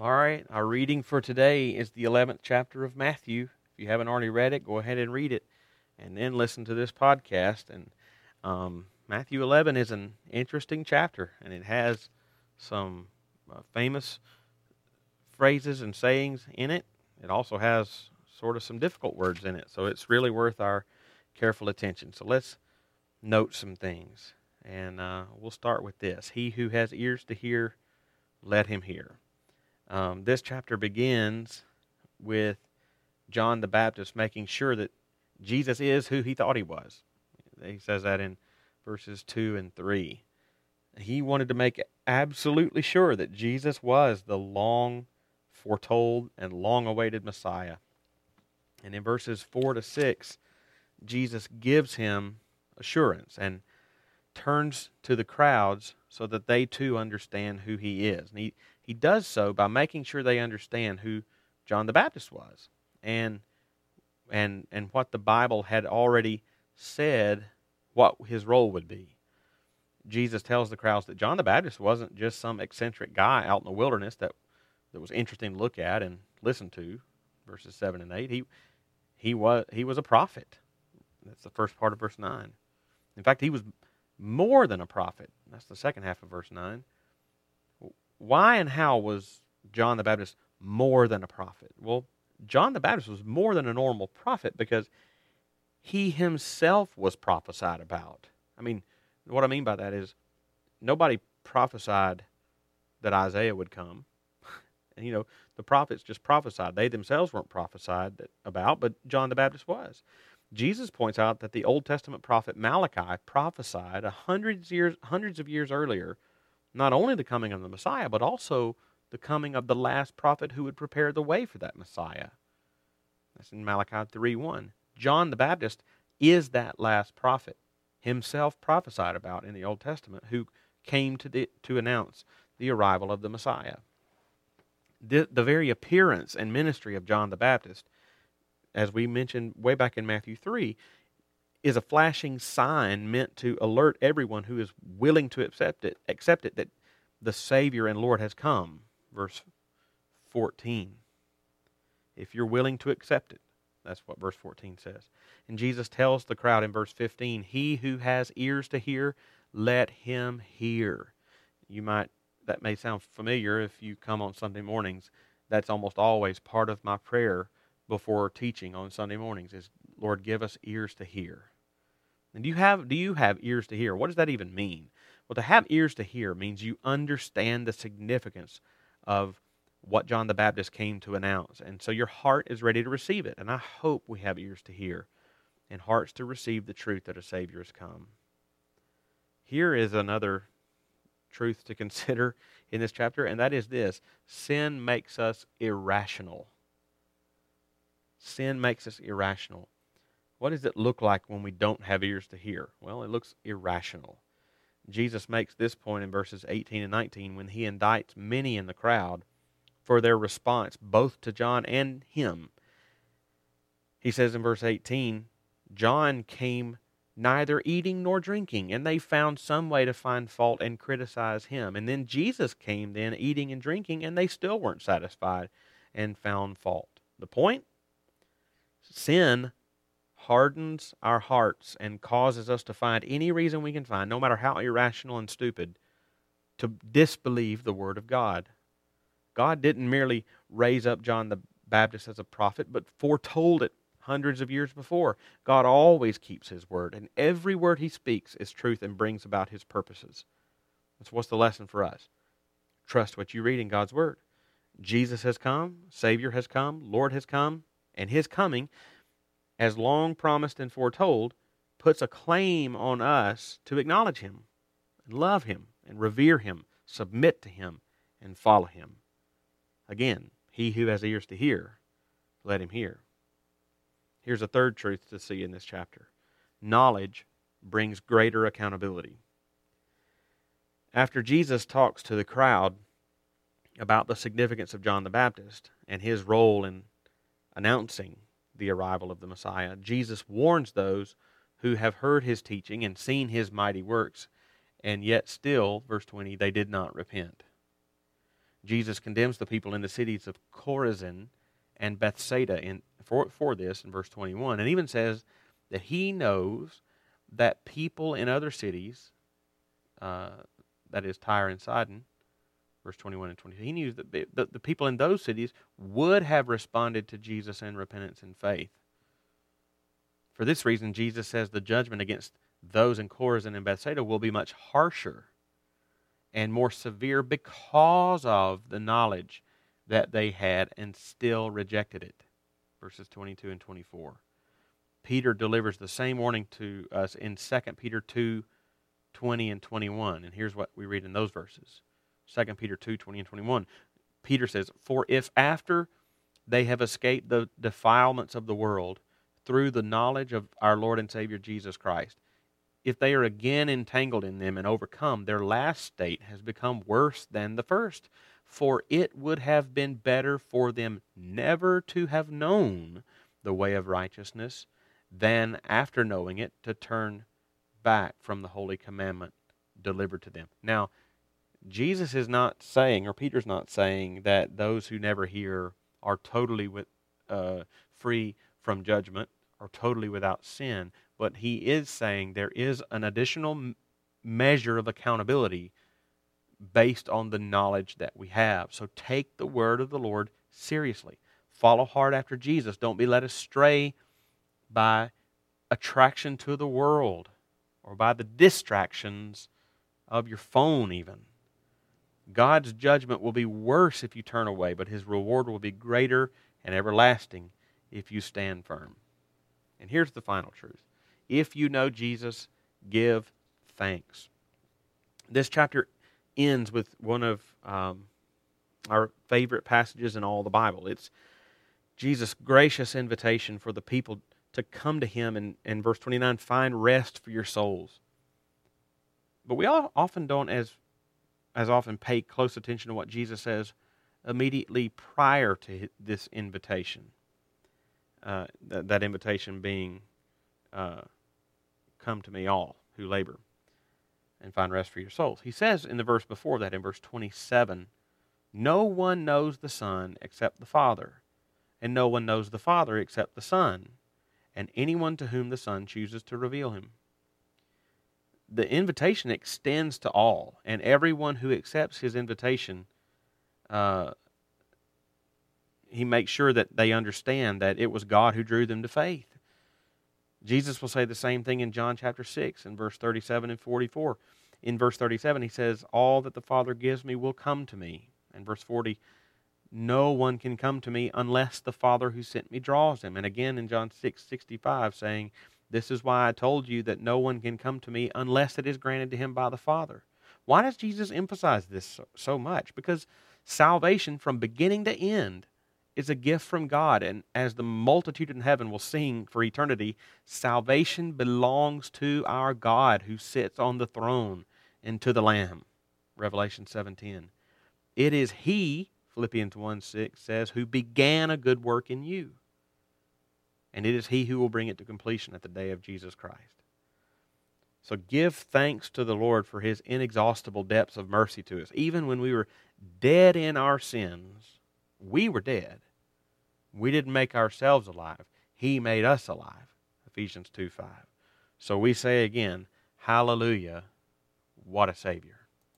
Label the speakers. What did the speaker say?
Speaker 1: All right, our reading for today is the 11th chapter of Matthew. If you haven't already read it, go ahead and read it and then listen to this podcast. And um, Matthew 11 is an interesting chapter, and it has some uh, famous phrases and sayings in it. It also has sort of some difficult words in it, so it's really worth our careful attention. So let's note some things. And uh, we'll start with this He who has ears to hear, let him hear. Um, this chapter begins with John the Baptist making sure that Jesus is who he thought he was. He says that in verses 2 and 3. He wanted to make absolutely sure that Jesus was the long foretold and long awaited Messiah. And in verses 4 to 6, Jesus gives him assurance and turns to the crowds so that they too understand who he is. And he, he does so by making sure they understand who John the Baptist was and and and what the Bible had already said what his role would be. Jesus tells the crowds that John the Baptist wasn't just some eccentric guy out in the wilderness that that was interesting to look at and listen to, verses seven and eight. He he was he was a prophet. That's the first part of verse nine. In fact, he was more than a prophet. That's the second half of verse nine. Why and how was John the Baptist more than a prophet? Well, John the Baptist was more than a normal prophet because he himself was prophesied about. I mean, what I mean by that is nobody prophesied that Isaiah would come. and, you know, the prophets just prophesied. They themselves weren't prophesied about, but John the Baptist was. Jesus points out that the Old Testament prophet Malachi prophesied hundreds, years, hundreds of years earlier not only the coming of the Messiah, but also the coming of the last prophet who would prepare the way for that Messiah. That's in Malachi 3 1. John the Baptist is that last prophet, himself prophesied about in the Old Testament, who came to, the, to announce the arrival of the Messiah. The, the very appearance and ministry of John the Baptist, as we mentioned way back in Matthew 3, is a flashing sign meant to alert everyone who is willing to accept it, accept it that the Savior and Lord has come. Verse 14. If you're willing to accept it, that's what verse 14 says. And Jesus tells the crowd in verse 15, He who has ears to hear, let him hear. You might, that may sound familiar if you come on Sunday mornings. That's almost always part of my prayer before teaching on Sunday mornings is Lord, give us ears to hear. And do you have do you have ears to hear? What does that even mean? Well, to have ears to hear means you understand the significance of what John the Baptist came to announce. And so your heart is ready to receive it. And I hope we have ears to hear and hearts to receive the truth that a Savior has come. Here is another truth to consider in this chapter, and that is this sin makes us irrational. Sin makes us irrational. What does it look like when we don't have ears to hear? Well, it looks irrational. Jesus makes this point in verses 18 and 19 when he indicts many in the crowd for their response both to John and him. He says in verse 18, John came neither eating nor drinking, and they found some way to find fault and criticize him. And then Jesus came then eating and drinking, and they still weren't satisfied and found fault. The point? Sin hardens our hearts and causes us to find any reason we can find, no matter how irrational and stupid, to disbelieve the Word of God. God didn't merely raise up John the Baptist as a prophet, but foretold it hundreds of years before. God always keeps His Word, and every word He speaks is truth and brings about His purposes. That's what's the lesson for us. Trust what you read in God's Word. Jesus has come, Savior has come, Lord has come, and His coming as long promised and foretold, puts a claim on us to acknowledge Him, and love Him, and revere Him, submit to Him, and follow Him. Again, he who has ears to hear, let him hear. Here's a third truth to see in this chapter knowledge brings greater accountability. After Jesus talks to the crowd about the significance of John the Baptist and his role in announcing the arrival of the Messiah, Jesus warns those who have heard his teaching and seen his mighty works, and yet still, verse 20, they did not repent. Jesus condemns the people in the cities of Chorazin and Bethsaida in, for, for this in verse 21, and even says that he knows that people in other cities, uh, that is Tyre and Sidon, verse 21 and 22, he knew that the, the, the people in those cities would have responded to Jesus in repentance and faith. For this reason, Jesus says the judgment against those in Chorazin and Bethsaida will be much harsher and more severe because of the knowledge that they had and still rejected it. Verses 22 and 24. Peter delivers the same warning to us in 2 Peter 2 20 and 21. And here's what we read in those verses 2 Peter 2 20 and 21. Peter says, For if after they have escaped the defilements of the world through the knowledge of our Lord and Savior Jesus Christ, if they are again entangled in them and overcome, their last state has become worse than the first. For it would have been better for them never to have known the way of righteousness than after knowing it to turn back from the holy commandment delivered to them. Now, Jesus is not saying, or Peter's not saying, that those who never hear are totally with, uh, free from judgment or totally without sin. But he is saying there is an additional measure of accountability based on the knowledge that we have. So take the word of the Lord seriously. Follow hard after Jesus. Don't be led astray by attraction to the world or by the distractions of your phone, even. God's judgment will be worse if you turn away, but his reward will be greater and everlasting if you stand firm. And here's the final truth if you know Jesus, give thanks. This chapter ends with one of um, our favorite passages in all the Bible. It's Jesus' gracious invitation for the people to come to Him and, in verse 29, find rest for your souls. But we all often don't as, as often pay close attention to what Jesus says immediately prior to this invitation. Uh, th- that invitation being uh, Come to me, all who labor, and find rest for your souls. He says in the verse before that, in verse 27, No one knows the Son except the Father, and no one knows the Father except the Son, and anyone to whom the Son chooses to reveal him. The invitation extends to all, and everyone who accepts his invitation, uh, he makes sure that they understand that it was God who drew them to faith. Jesus will say the same thing in John chapter 6 in verse 37 and 44. In verse 37, he says, All that the Father gives me will come to me. And verse 40, No one can come to me unless the Father who sent me draws him. And again in John 6 65, saying, This is why I told you that no one can come to me unless it is granted to him by the Father. Why does Jesus emphasize this so, so much? Because salvation from beginning to end is a gift from God. And as the multitude in heaven will sing for eternity, salvation belongs to our God who sits on the throne and to the Lamb. Revelation 7:10. It is He, Philippians 1 6 says, who began a good work in you. And it is He who will bring it to completion at the day of Jesus Christ. So give thanks to the Lord for His inexhaustible depths of mercy to us. Even when we were dead in our sins, we were dead. We didn't make ourselves alive. He made us alive. Ephesians 2 5. So we say again, Hallelujah, what a Savior.